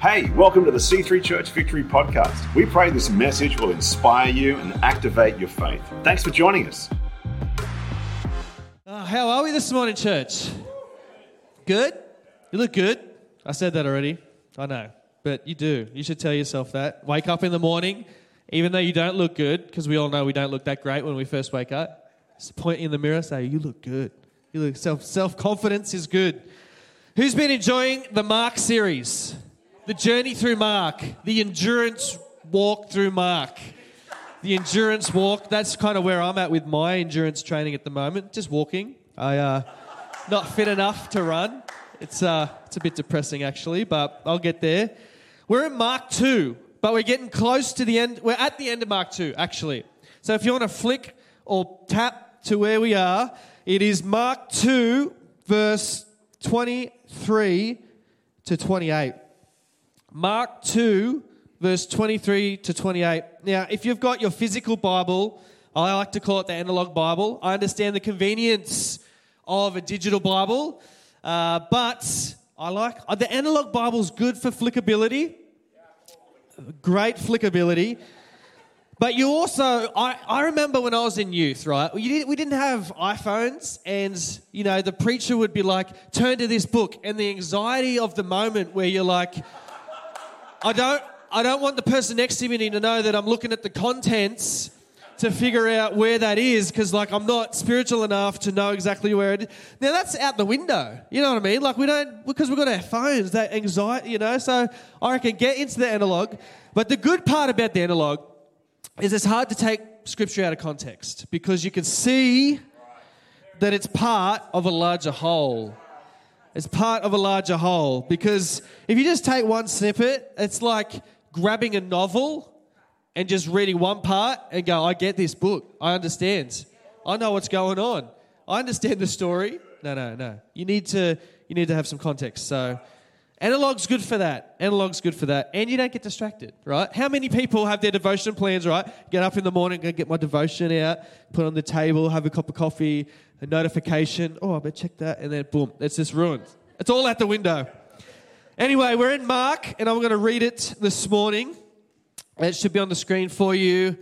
Hey, welcome to the C3 Church Victory Podcast. We pray this message will inspire you and activate your faith. Thanks for joining us. Uh, how are we this morning, church? Good? You look good. I said that already. I know. But you do. You should tell yourself that. Wake up in the morning, even though you don't look good, because we all know we don't look that great when we first wake up. Just point in the mirror, say, You look good. You look self self confidence is good. Who's been enjoying the Mark series? The journey through Mark, the endurance walk through Mark. The endurance walk, that's kind of where I'm at with my endurance training at the moment. Just walking. I uh not fit enough to run. It's uh it's a bit depressing actually, but I'll get there. We're in Mark 2, but we're getting close to the end. We're at the end of Mark 2 actually. So if you want to flick or tap to where we are, it is Mark 2 verse 23 to 28. Mark 2, verse 23 to 28. Now, if you've got your physical Bible, I like to call it the analog Bible. I understand the convenience of a digital Bible, uh, but I like uh, the analog Bible's good for flickability, great flickability. But you also, I, I remember when I was in youth, right? We didn't, we didn't have iPhones, and you know, the preacher would be like, turn to this book, and the anxiety of the moment where you're like, I don't, I don't want the person next to me to know that I'm looking at the contents to figure out where that is because like I'm not spiritual enough to know exactly where it is. Now that's out the window. You know what I mean? Like we don't because we've got our phones, that anxiety, you know. So I reckon get into the analog. But the good part about the analog is it's hard to take scripture out of context because you can see that it's part of a larger whole. It's part of a larger whole because if you just take one snippet, it's like grabbing a novel and just reading one part and go, I get this book. I understand. I know what's going on. I understand the story. No, no, no. You need to you need to have some context. So analog's good for that. Analog's good for that. And you don't get distracted, right? How many people have their devotion plans, right? Get up in the morning, go get my devotion out, put on the table, have a cup of coffee, a notification. Oh, I better check that. And then boom, it's just ruined. It's all out the window. Anyway, we're in Mark, and I'm going to read it this morning. It should be on the screen for you.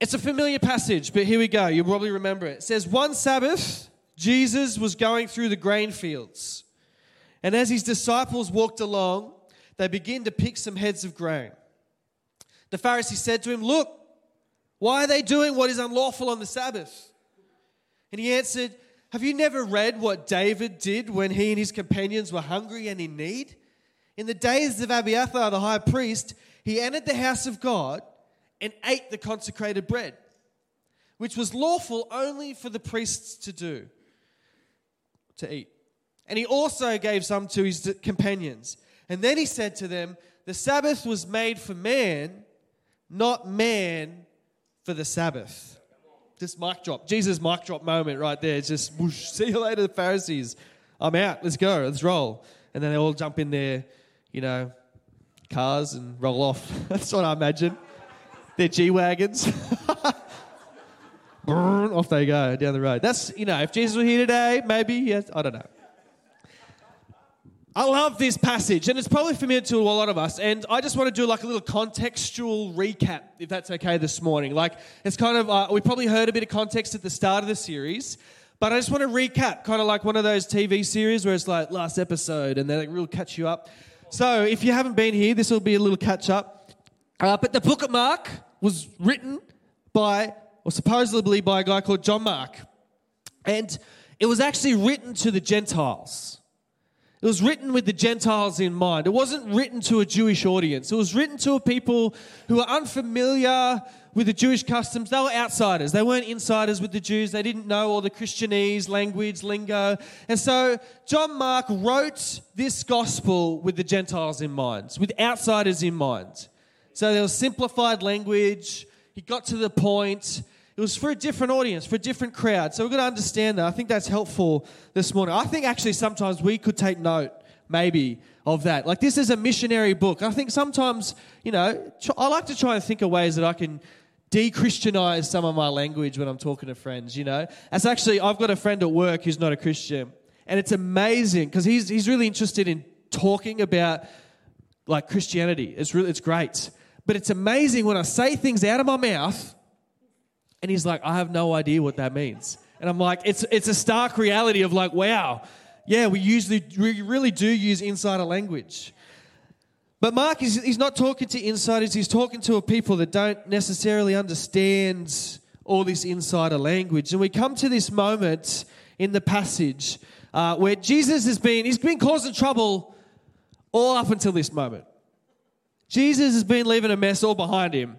It's a familiar passage, but here we go. You'll probably remember it. It says, One Sabbath, Jesus was going through the grain fields. And as his disciples walked along, they began to pick some heads of grain. The Pharisee said to him, Look, why are they doing what is unlawful on the Sabbath? And he answered, Have you never read what David did when he and his companions were hungry and in need? In the days of Abiathar the high priest, he entered the house of God and ate the consecrated bread, which was lawful only for the priests to do, to eat. And he also gave some to his companions. And then he said to them, The Sabbath was made for man, not man for the Sabbath. Just mic drop. Jesus' mic drop moment right there. Just whoosh, see you later, the Pharisees. I'm out. Let's go. Let's roll. And then they all jump in their, you know, cars and roll off. That's what I imagine. Their G Wagons. off they go down the road. That's, you know, if Jesus were here today, maybe, yes, I don't know. I love this passage, and it's probably familiar to a lot of us. And I just want to do like a little contextual recap, if that's okay, this morning. Like, it's kind of, uh, we probably heard a bit of context at the start of the series, but I just want to recap, kind of like one of those TV series where it's like last episode, and they like, really catch you up. So, if you haven't been here, this will be a little catch up. Uh, but the book of Mark was written by, or supposedly by a guy called John Mark. And it was actually written to the Gentiles. It was written with the Gentiles in mind. It wasn't written to a Jewish audience. It was written to a people who were unfamiliar with the Jewish customs. They were outsiders. They weren't insiders with the Jews. They didn't know all the Christianese, language, lingo. And so John Mark wrote this gospel with the Gentiles in mind, with outsiders in mind. So there was simplified language. He got to the point. It was for a different audience, for a different crowd. So we've got to understand that. I think that's helpful this morning. I think actually sometimes we could take note, maybe, of that. Like this is a missionary book. I think sometimes, you know, I like to try and think of ways that I can de-Christianize some of my language when I'm talking to friends, you know. That's actually, I've got a friend at work who's not a Christian. And it's amazing because he's, he's really interested in talking about like Christianity. It's really, it's great. But it's amazing when I say things out of my mouth and he's like, I have no idea what that means. And I'm like, it's, it's a stark reality of like, wow, yeah, we usually, we really do use insider language. But Mark, is, he's not talking to insiders, he's talking to a people that don't necessarily understand all this insider language. And we come to this moment in the passage uh, where Jesus has been, he's been causing trouble all up until this moment. Jesus has been leaving a mess all behind him.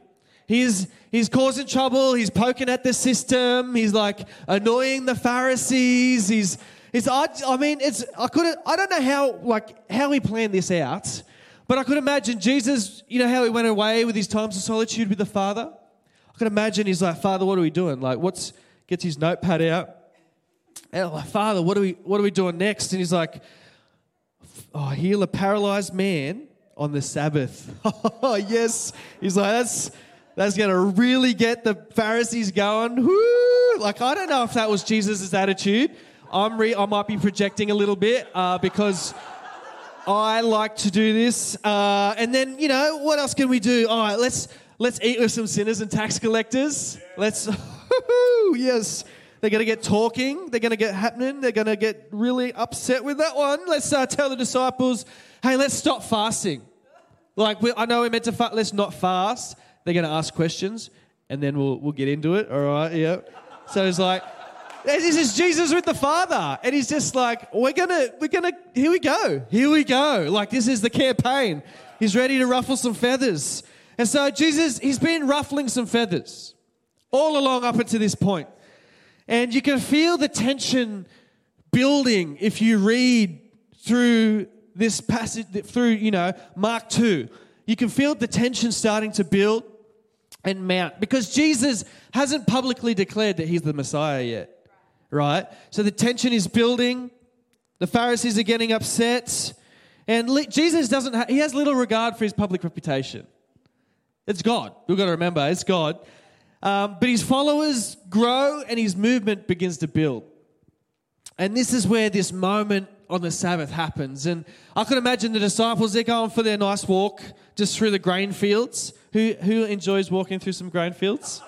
He's, he's causing trouble. He's poking at the system. He's like annoying the Pharisees. He's, he's I, I mean, it's, I couldn't, I don't know how, like, how he planned this out, but I could imagine Jesus, you know, how he went away with his times of solitude with the Father. I could imagine he's like, Father, what are we doing? Like, what's, gets his notepad out. And I'm like, Father, what are we, what are we doing next? And he's like, oh, heal a paralyzed man on the Sabbath. oh, yes. He's like, that's, that's going to really get the Pharisees going. Woo! Like, I don't know if that was Jesus' attitude. I'm re- I might be projecting a little bit uh, because I like to do this. Uh, and then, you know, what else can we do? All right, let's, let's eat with some sinners and tax collectors. Let's, yes. They're going to get talking. They're going to get happening. They're going to get really upset with that one. Let's uh, tell the disciples, hey, let's stop fasting. Like, we, I know we're meant to fast. Let's not fast. They're going to ask questions, and then we'll, we'll get into it. All right, yeah. So it's like, this is Jesus with the Father, and he's just like, we're gonna, we're gonna, here we go, here we go. Like this is the campaign. He's ready to ruffle some feathers, and so Jesus, he's been ruffling some feathers all along up until this point, and you can feel the tension building if you read through this passage, through you know Mark two. You can feel the tension starting to build and mount because Jesus hasn't publicly declared that he's the Messiah yet, right? So the tension is building. The Pharisees are getting upset. And Jesus doesn't, ha- he has little regard for his public reputation. It's God. We've got to remember, it's God. Um, but his followers grow and his movement begins to build. And this is where this moment on the Sabbath happens. And I can imagine the disciples, they're going for their nice walk just through the grain fields. Who, who enjoys walking through some grain fields?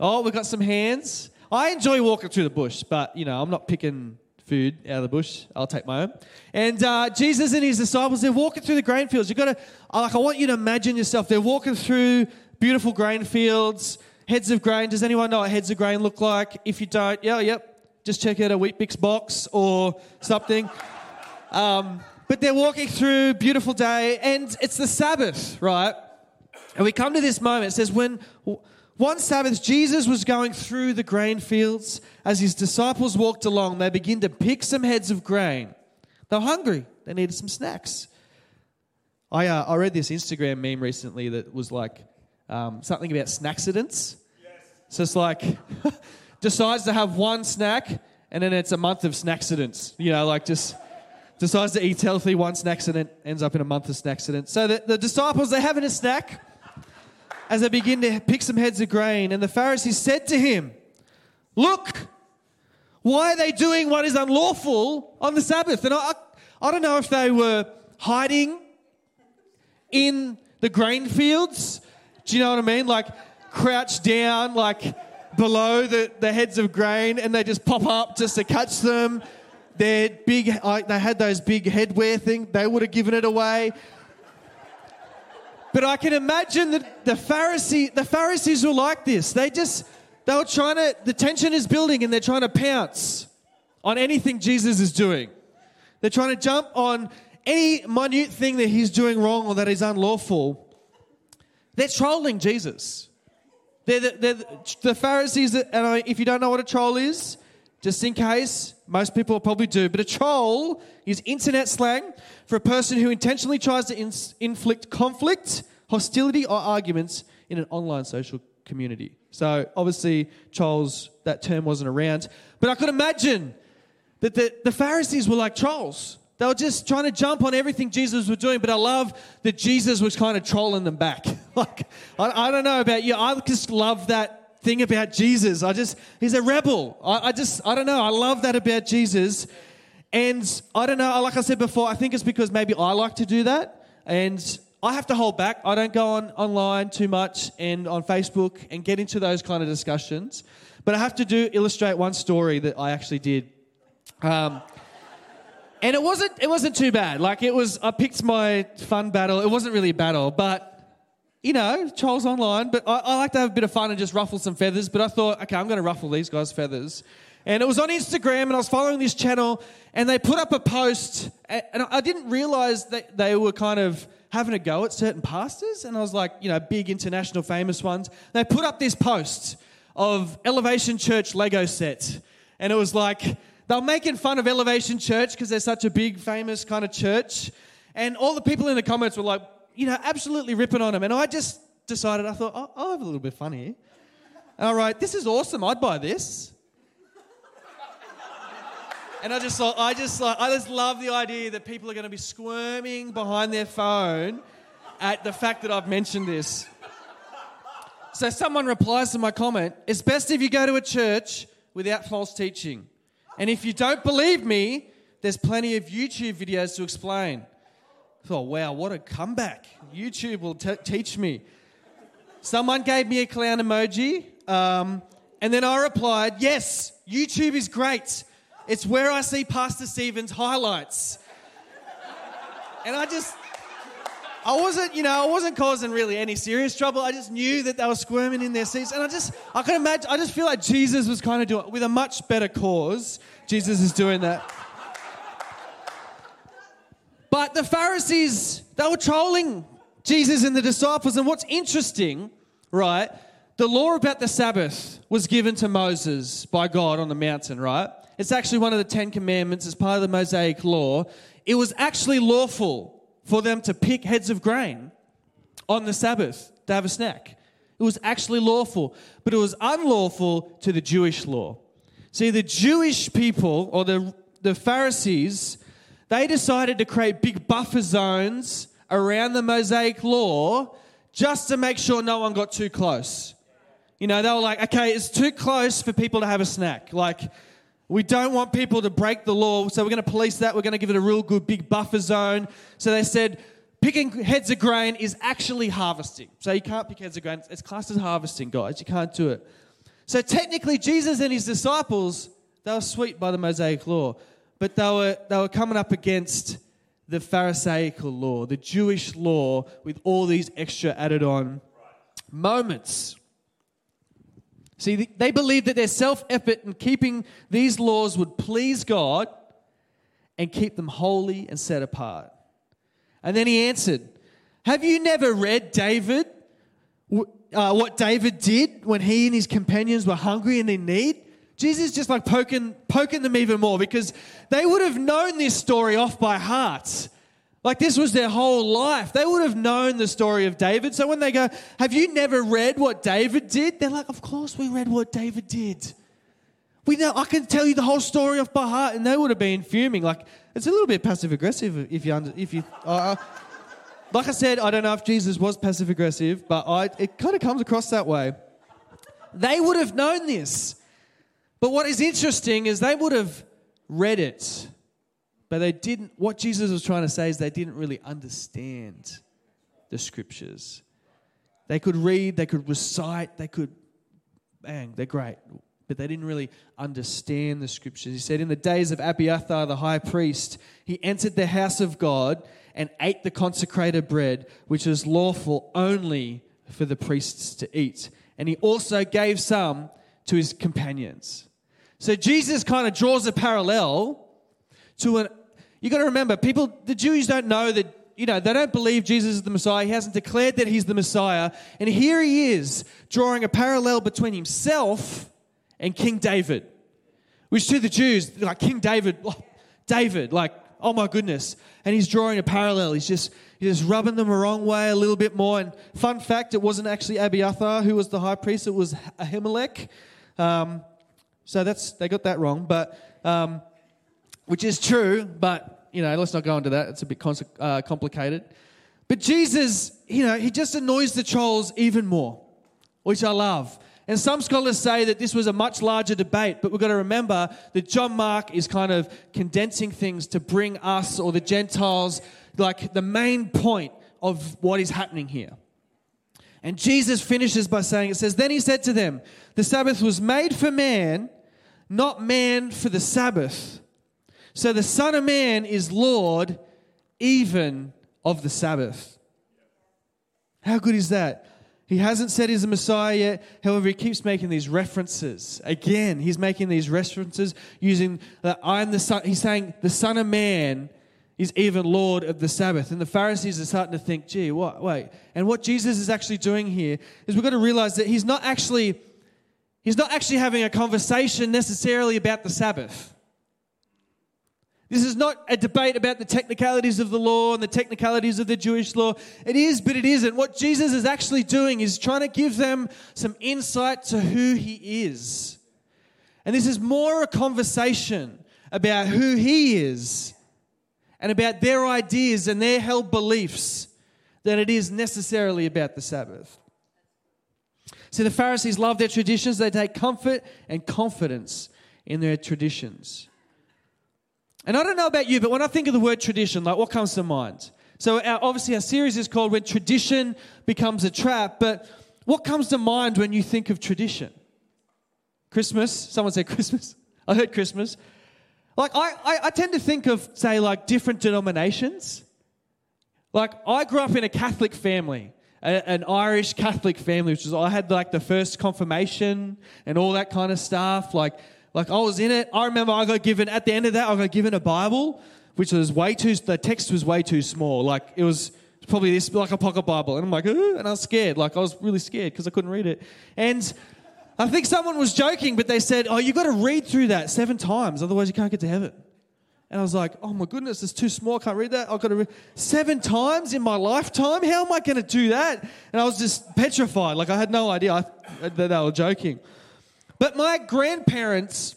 Oh, we've got some hands. I enjoy walking through the bush, but, you know, I'm not picking food out of the bush. I'll take my own. And uh, Jesus and his disciples, they're walking through the grain fields. You've got to, like, I want you to imagine yourself. They're walking through beautiful grain fields, heads of grain. Does anyone know what heads of grain look like? If you don't, yeah, yep just check out a Weet-Bix box or something. Um, but they're walking through, beautiful day, and it's the Sabbath, right? And we come to this moment. It says, when one Sabbath, Jesus was going through the grain fields. As his disciples walked along, they began to pick some heads of grain. They were hungry, they needed some snacks. I, uh, I read this Instagram meme recently that was like um, something about snackcidents. Yes. So it's like, decides to have one snack, and then it's a month of snackcidents. You know, like just decides to eat healthy, one snackcident, ends up in a month of snackcidents. So the, the disciples, they're having a snack as they begin to pick some heads of grain. And the Pharisees said to him, Look, why are they doing what is unlawful on the Sabbath? And I, I don't know if they were hiding in the grain fields. Do you know what I mean? Like crouched down, like below the, the heads of grain and they just pop up just to catch them. They're big, like they had those big headwear thing, they would have given it away. But I can imagine that the Pharisee, the Pharisees were like this. They just, they were trying to, the tension is building and they're trying to pounce on anything Jesus is doing. They're trying to jump on any minute thing that he's doing wrong or that is unlawful. They're trolling Jesus. They're the, they're the, Pharisees, and if you don't know what a troll is, just in case, most people probably do, but a troll is internet slang for a person who intentionally tries to in, inflict conflict, hostility, or arguments in an online social community. So obviously, trolls, that term wasn't around. But I could imagine that the, the Pharisees were like trolls. They were just trying to jump on everything Jesus was doing, but I love that Jesus was kind of trolling them back. like, I, I, don't know about you, I just love that thing about Jesus. I just, he's a rebel. I, I just, I don't know, I love that about Jesus. And I don't know, like I said before, I think it's because maybe I like to do that. And I have to hold back. I don't go on online too much and on Facebook and get into those kind of discussions. But I have to do illustrate one story that I actually did. Um, and it wasn't it wasn't too bad. Like it was I picked my fun battle. It wasn't really a battle, but you know, Charles online. But I, I like to have a bit of fun and just ruffle some feathers. But I thought, okay, I'm going to ruffle these guys' feathers. And it was on Instagram, and I was following this channel, and they put up a post, and I didn't realize that they were kind of having a go at certain pastors, and I was like, you know, big international famous ones. They put up this post of Elevation Church Lego set, and it was like they were making fun of Elevation Church because they're such a big, famous kind of church, and all the people in the comments were like, you know, absolutely ripping on them, and I just decided, I thought, oh, I'll have a little bit of fun here. I wrote, this is awesome, I'd buy this. And I just thought, I just like, I just love the idea that people are going to be squirming behind their phone at the fact that I've mentioned this. So someone replies to my comment, it's best if you go to a church without false teaching. And if you don't believe me, there's plenty of YouTube videos to explain. I thought, wow, what a comeback. YouTube will t- teach me. Someone gave me a clown emoji, um, and then I replied, yes, YouTube is great. It's where I see Pastor Steven's highlights. And I just, I wasn't, you know, I wasn't causing really any serious trouble. I just knew that they were squirming in their seats. And I just, I can imagine, I just feel like Jesus was kind of doing, with a much better cause, Jesus is doing that. But the Pharisees, they were trolling Jesus and the disciples. And what's interesting, right? The law about the Sabbath was given to Moses by God on the mountain, right? It's actually one of the Ten Commandments, it's part of the Mosaic law. It was actually lawful for them to pick heads of grain on the Sabbath to have a snack. It was actually lawful, but it was unlawful to the Jewish law. See, the Jewish people, or the, the Pharisees, they decided to create big buffer zones around the Mosaic law just to make sure no one got too close. You know, they were like, okay, it's too close for people to have a snack. Like, we don't want people to break the law, so we're going to police that. We're going to give it a real good big buffer zone. So they said picking heads of grain is actually harvesting. So you can't pick heads of grain. It's classed as harvesting, guys. You can't do it. So technically, Jesus and his disciples, they were sweet by the Mosaic law, but they were, they were coming up against the Pharisaical law, the Jewish law, with all these extra added on moments. See, they believed that their self effort in keeping these laws would please God and keep them holy and set apart. And then he answered, Have you never read David, uh, what David did when he and his companions were hungry and in need? Jesus just like poking, poking them even more because they would have known this story off by heart. Like this was their whole life. They would have known the story of David. So when they go, Have you never read what David did? They're like, Of course we read what David did. We know I can tell you the whole story off by heart, and they would have been fuming. Like it's a little bit passive aggressive if you under, if you. Uh, uh, like I said, I don't know if Jesus was passive aggressive, but I, it kind of comes across that way. They would have known this. But what is interesting is they would have read it but they didn't, what Jesus was trying to say is they didn't really understand the scriptures. They could read, they could recite, they could, bang, they're great. But they didn't really understand the scriptures. He said, In the days of Abiathar the high priest, he entered the house of God and ate the consecrated bread, which is lawful only for the priests to eat. And he also gave some to his companions. So Jesus kind of draws a parallel to an you got to remember, people, the Jews don't know that, you know, they don't believe Jesus is the Messiah. He hasn't declared that he's the Messiah. And here he is drawing a parallel between himself and King David, which to the Jews, like King David, David, like, oh my goodness. And he's drawing a parallel. He's just, he's just rubbing them the wrong way a little bit more. And fun fact, it wasn't actually Abiathar who was the high priest, it was Ahimelech. Um, so that's, they got that wrong. But, um, which is true, but, you know, let's not go into that. It's a bit uh, complicated. But Jesus, you know, he just annoys the trolls even more, which I love. And some scholars say that this was a much larger debate, but we've got to remember that John Mark is kind of condensing things to bring us or the Gentiles, like the main point of what is happening here. And Jesus finishes by saying, It says, Then he said to them, The Sabbath was made for man, not man for the Sabbath. So the Son of Man is Lord even of the Sabbath. How good is that? He hasn't said he's the Messiah yet. However, he keeps making these references. Again, he's making these references using that I'm the son. He's saying the Son of Man is even Lord of the Sabbath. And the Pharisees are starting to think, gee, what, wait. And what Jesus is actually doing here is we've got to realize that he's not actually, he's not actually having a conversation necessarily about the Sabbath. This is not a debate about the technicalities of the law and the technicalities of the Jewish law. It is, but it isn't. What Jesus is actually doing is trying to give them some insight to who he is. And this is more a conversation about who he is and about their ideas and their held beliefs than it is necessarily about the Sabbath. See, the Pharisees love their traditions, they take comfort and confidence in their traditions. And I don't know about you, but when I think of the word tradition, like what comes to mind? So, our, obviously, our series is called When Tradition Becomes a Trap, but what comes to mind when you think of tradition? Christmas? Someone said Christmas. I heard Christmas. Like, I, I, I tend to think of, say, like different denominations. Like, I grew up in a Catholic family, an Irish Catholic family, which is, I had like the first confirmation and all that kind of stuff. Like, like I was in it. I remember I got given, at the end of that, I got given a Bible, which was way too, the text was way too small. Like, it was probably this, like a pocket Bible. And I'm like, and I was scared. Like, I was really scared because I couldn't read it. And, I think someone was joking, but they said, Oh, you've got to read through that seven times, otherwise you can't get to heaven. And I was like, Oh my goodness, it's too small, I can't read that. I've got to read seven times in my lifetime? How am I going to do that? And I was just petrified. Like I had no idea that they were joking. But my grandparents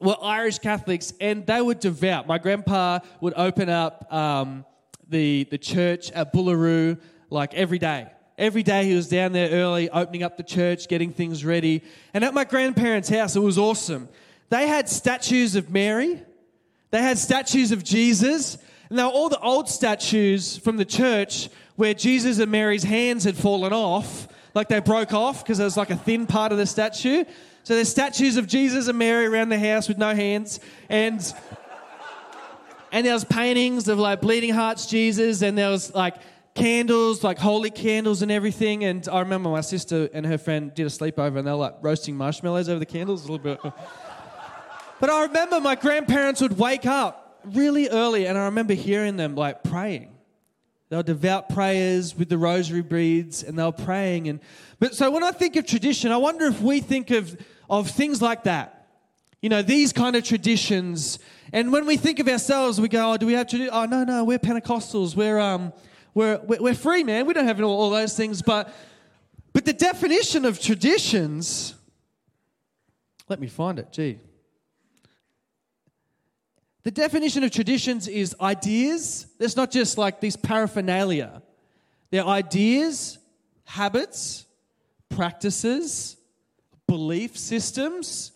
were Irish Catholics and they were devout. My grandpa would open up um, the, the church at Bullaroo like every day. Every day he was down there early, opening up the church, getting things ready. And at my grandparents' house, it was awesome. They had statues of Mary, they had statues of Jesus, and they were all the old statues from the church where Jesus and Mary's hands had fallen off, like they broke off because there was like a thin part of the statue. So there's statues of Jesus and Mary around the house with no hands, and and there was paintings of like bleeding hearts Jesus, and there was like candles, like holy candles and everything. And I remember my sister and her friend did a sleepover and they were like roasting marshmallows over the candles a little bit. but I remember my grandparents would wake up really early and I remember hearing them like praying. They were devout prayers with the rosary beads and they were praying. And, but so when I think of tradition, I wonder if we think of, of things like that. You know, these kind of traditions. And when we think of ourselves, we go, oh, do we have tradition? Oh, no, no, we're Pentecostals. We're, um, we're, we're free, man. We don't have all, all those things. But, but the definition of traditions, let me find it. Gee. The definition of traditions is ideas. It's not just like these paraphernalia. They're ideas, habits, practices, belief systems.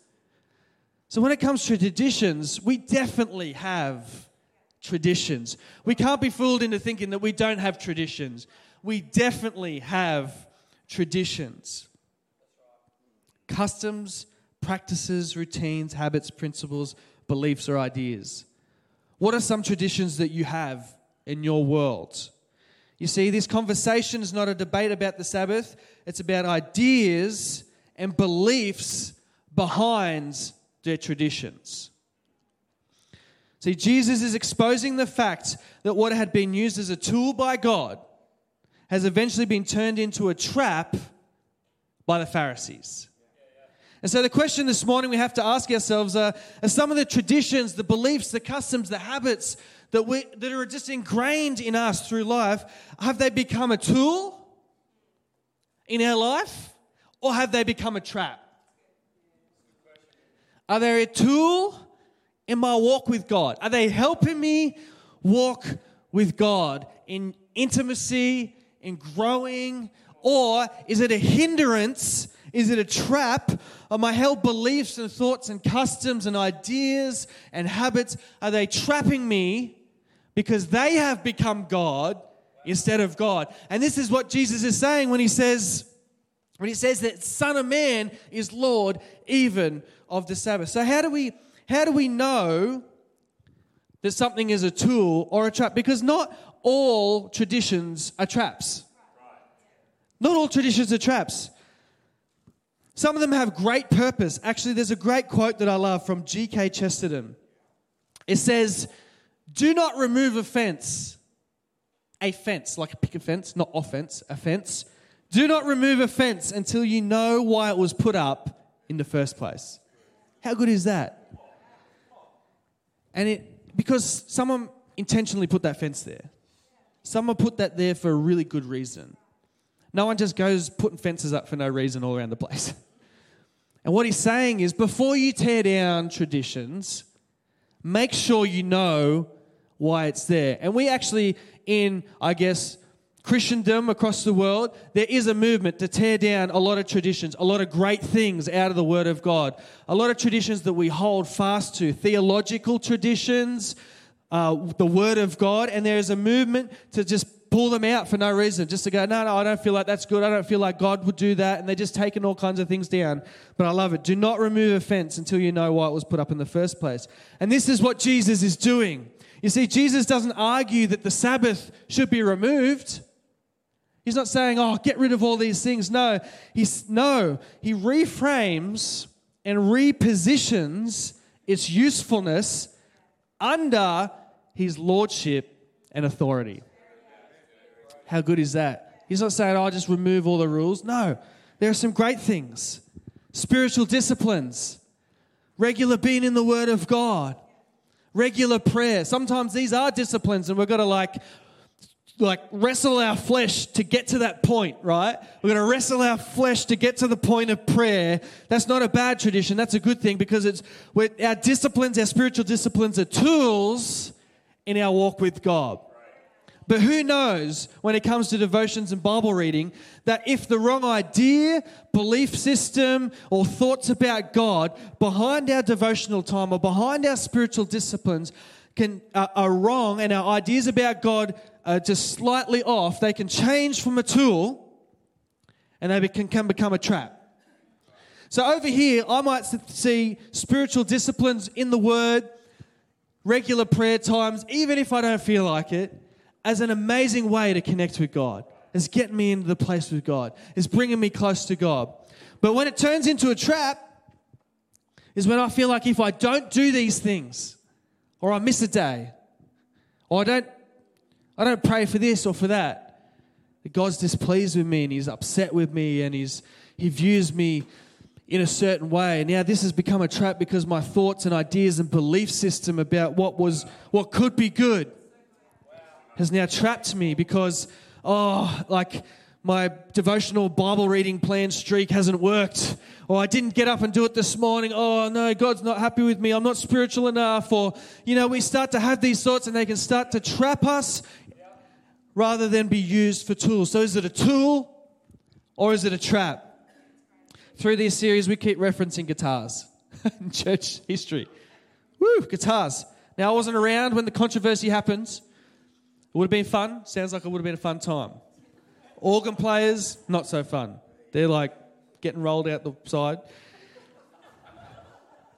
So when it comes to traditions, we definitely have traditions. We can't be fooled into thinking that we don't have traditions. We definitely have traditions. Customs, practices, routines, habits, principles, beliefs, or ideas. What are some traditions that you have in your world? You see, this conversation is not a debate about the Sabbath, it's about ideas and beliefs behind their traditions. See, Jesus is exposing the fact that what had been used as a tool by God has eventually been turned into a trap by the Pharisees. And so, the question this morning we have to ask ourselves are, are some of the traditions, the beliefs, the customs, the habits that, we, that are just ingrained in us through life, have they become a tool in our life or have they become a trap? Are they a tool in my walk with God? Are they helping me walk with God in intimacy, in growing? Or is it a hindrance? Is it a trap? Are my held beliefs and thoughts and customs and ideas and habits, are they trapping me because they have become God instead of God. And this is what Jesus is saying when he says, when he says that Son of Man is Lord even of the Sabbath. So how do we how do we know that something is a tool or a trap? Because not all traditions are traps. Not all traditions are traps. Some of them have great purpose. Actually, there's a great quote that I love from G.K. Chesterton. It says, Do not remove a fence. A fence, like a picket fence, not offense, a fence. Do not remove a fence until you know why it was put up in the first place. How good is that? And it, because someone intentionally put that fence there. Someone put that there for a really good reason. No one just goes putting fences up for no reason all around the place. And what he's saying is before you tear down traditions, make sure you know why it's there. And we actually, in, I guess, Christendom across the world, there is a movement to tear down a lot of traditions, a lot of great things out of the Word of God, a lot of traditions that we hold fast to, theological traditions, uh, the Word of God, and there is a movement to just pull them out for no reason, just to go, no, no, I don't feel like that's good. I don't feel like God would do that. And they're just taking all kinds of things down. But I love it. Do not remove a fence until you know why it was put up in the first place. And this is what Jesus is doing. You see, Jesus doesn't argue that the Sabbath should be removed. He's not saying, oh, get rid of all these things. No, he's, no, he reframes and repositions its usefulness under his lordship and authority. How good is that? He's not saying, oh, I'll just remove all the rules. No, there are some great things spiritual disciplines, regular being in the Word of God, regular prayer. Sometimes these are disciplines, and we've got to like like wrestle our flesh to get to that point, right? We're going to wrestle our flesh to get to the point of prayer. That's not a bad tradition. That's a good thing because it's our disciplines, our spiritual disciplines are tools in our walk with God. But who knows when it comes to devotions and Bible reading that if the wrong idea, belief system, or thoughts about God behind our devotional time or behind our spiritual disciplines can, uh, are wrong and our ideas about God are just slightly off, they can change from a tool and they can, can become a trap. So over here, I might see spiritual disciplines in the Word, regular prayer times, even if I don't feel like it as an amazing way to connect with God. It's getting me into the place with God. It's bringing me close to God. But when it turns into a trap, is when I feel like if I don't do these things, or I miss a day, or I don't, I don't pray for this or for that, that God's displeased with me and He's upset with me and He's He views me in a certain way. Now this has become a trap because my thoughts and ideas and belief system about what was what could be good has now trapped me because, oh, like my devotional Bible reading plan streak hasn't worked. Or I didn't get up and do it this morning. Oh, no, God's not happy with me. I'm not spiritual enough. Or, you know, we start to have these thoughts and they can start to trap us rather than be used for tools. So is it a tool or is it a trap? Through this series, we keep referencing guitars in church history. Woo, guitars. Now, I wasn't around when the controversy happens. It would have been fun. Sounds like it would have been a fun time. Organ players, not so fun. They're like getting rolled out the side.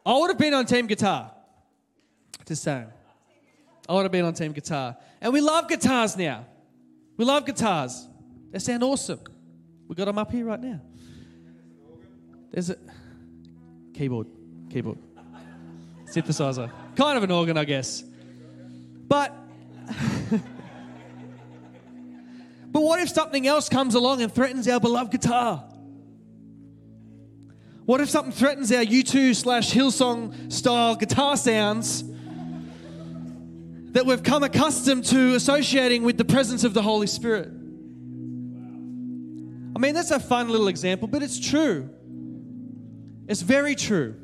I would have been on team guitar. Just saying. I would have been on team guitar. And we love guitars now. We love guitars. They sound awesome. We got them up here right now. There's a keyboard, keyboard, synthesizer, kind of an organ, I guess. But But what if something else comes along and threatens our beloved guitar? What if something threatens our U2 slash Hillsong style guitar sounds that we've come accustomed to associating with the presence of the Holy Spirit? I mean, that's a fun little example, but it's true. It's very true.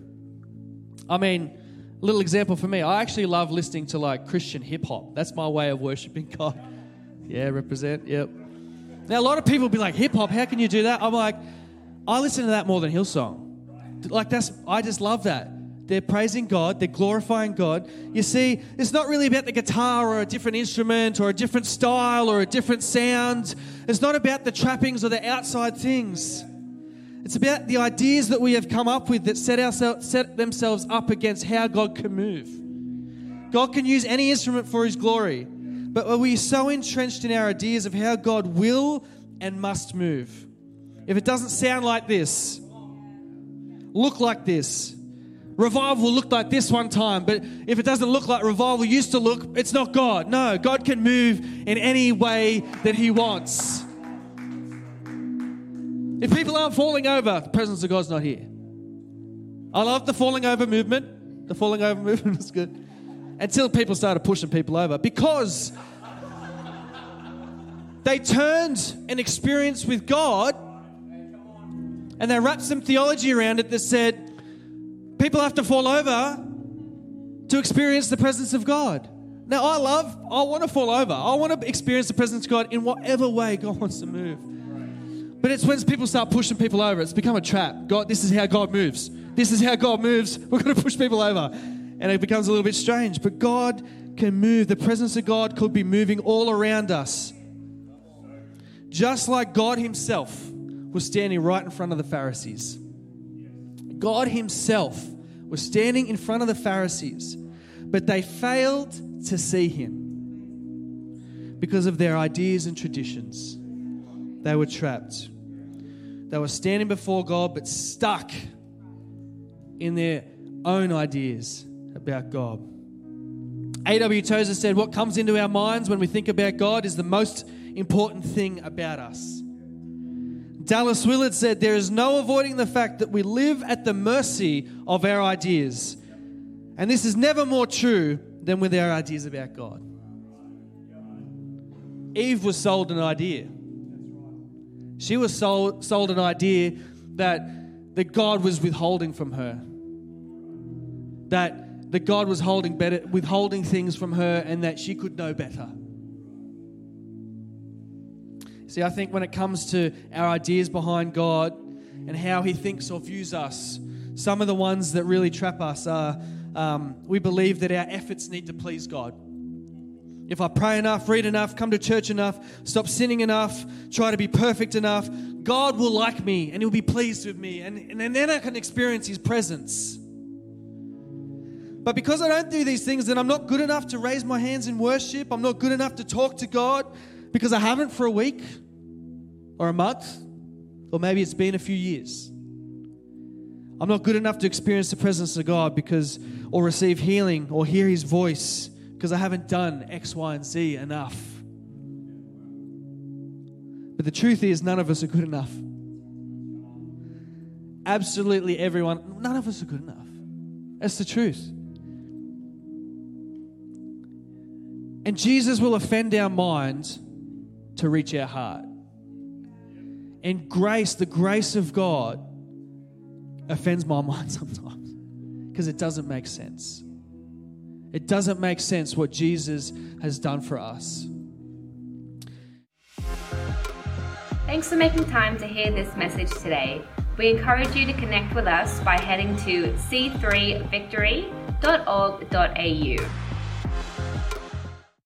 I mean, little example for me, I actually love listening to like Christian hip hop. That's my way of worshiping God. Yeah, represent. Yep. Now, a lot of people be like, hip hop, how can you do that? I'm like, I listen to that more than Hillsong. Like, that's, I just love that. they're praising God, they're glorifying God. You see, it's not really about the guitar or a different instrument or a different style or a different sound. It's not about the trappings or the outside things. It's about the ideas that we have come up with that set, ourselves, set themselves up against how God can move. God can use any instrument for His glory, but are we so entrenched in our ideas of how God will and must move? If it doesn't sound like this, look like this, revival looked like this one time, but if it doesn't look like revival used to look, it's not God. No, God can move in any way that He wants. If people aren't falling over, the presence of God's not here. I love the falling over movement. The falling over movement is good. Until people started pushing people over because they turned an experience with God and they wrapped some theology around it that said people have to fall over to experience the presence of God. Now, I love, I want to fall over. I want to experience the presence of God in whatever way God wants to move. But it's when people start pushing people over, it's become a trap. God, this is how God moves. This is how God moves. We're going to push people over. And it becomes a little bit strange. But God can move. The presence of God could be moving all around us. Just like God Himself was standing right in front of the Pharisees. God Himself was standing in front of the Pharisees, but they failed to see Him because of their ideas and traditions. They were trapped. They were standing before God, but stuck in their own ideas about God. A.W. Tozer said, What comes into our minds when we think about God is the most important thing about us. Dallas Willard said, There is no avoiding the fact that we live at the mercy of our ideas. And this is never more true than with our ideas about God. Eve was sold an idea. She was sold, sold an idea that, that God was withholding from her. That, that God was holding better, withholding things from her and that she could know better. See, I think when it comes to our ideas behind God and how He thinks or views us, some of the ones that really trap us are um, we believe that our efforts need to please God. If I pray enough, read enough, come to church enough, stop sinning enough, try to be perfect enough, God will like me and He'll be pleased with me. And, and then I can experience His presence. But because I don't do these things, then I'm not good enough to raise my hands in worship. I'm not good enough to talk to God because I haven't for a week or a month, or maybe it's been a few years. I'm not good enough to experience the presence of God because, or receive healing or hear His voice because I haven't done X, Y, and Z enough. But the truth is, none of us are good enough. Absolutely everyone, none of us are good enough. That's the truth. And Jesus will offend our mind to reach our heart. And grace, the grace of God, offends my mind sometimes because it doesn't make sense. It doesn't make sense what Jesus has done for us. Thanks for making time to hear this message today. We encourage you to connect with us by heading to c3victory.org.au.